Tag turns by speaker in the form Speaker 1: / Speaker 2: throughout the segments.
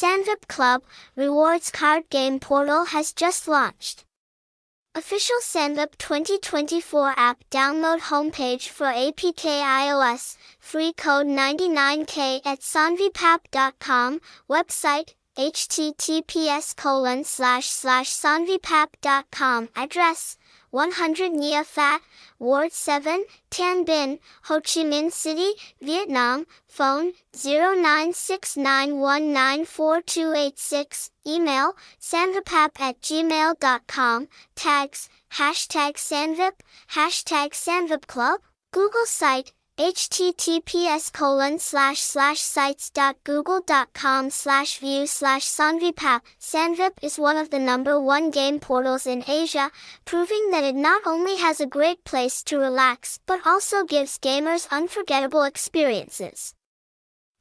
Speaker 1: Sanvip Club, rewards card game portal has just launched. Official Sanvip 2024 app download homepage for APK iOS, free code 99k at sanvipapp.com, website, https colon slash slash sanvipapp.com, address, 100 Nghia Phat, Ward 7, Tan Binh, Ho Chi Minh City, Vietnam, phone 0969194286, email sanvipapp at gmail.com, tags, hashtag Sanvip, hashtag Sanvip Club, Google site, https colon slash slash sites.google.com slash view slash sanvipapp. Sanvip is one of the number one game portals in Asia, proving that it not only has a great place to relax, but also gives gamers unforgettable experiences.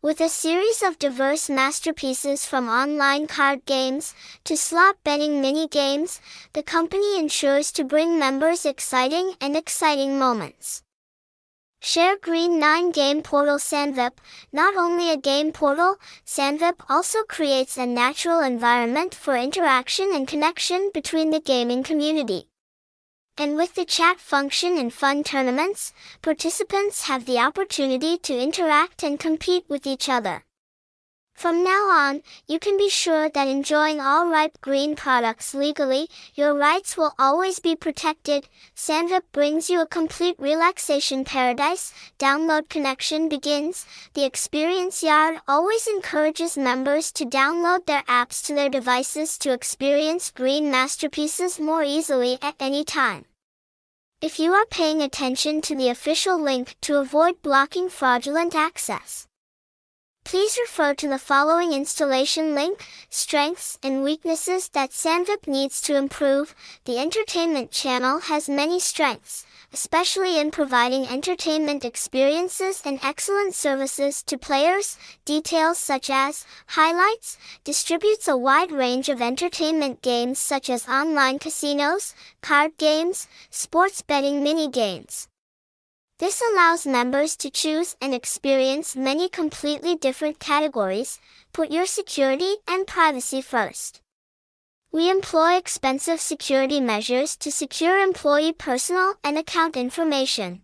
Speaker 1: With a series of diverse masterpieces from online card games to slot betting mini games, the company ensures to bring members exciting and exciting moments. Share Green 9 Game Portal Sanvip, not only a game portal, Sanvip also creates a natural environment for interaction and connection between the gaming community. And with the chat function and fun tournaments, participants have the opportunity to interact and compete with each other. From now on, you can be sure that enjoying all ripe green products legally, your rights will always be protected. Sanvip brings you a complete relaxation paradise. Download connection begins. The Experience Yard always encourages members to download their apps to their devices to experience green masterpieces more easily at any time. If you are paying attention to the official link to avoid blocking fraudulent access. Please refer to the following installation link, strengths and weaknesses that Sanvip needs to improve. The entertainment channel has many strengths, especially in providing entertainment experiences and excellent services to players. Details such as highlights distributes a wide range of entertainment games such as online casinos, card games, sports betting mini games. This allows members to choose and experience many completely different categories. Put your security and privacy first. We employ expensive security measures to secure employee personal and account information.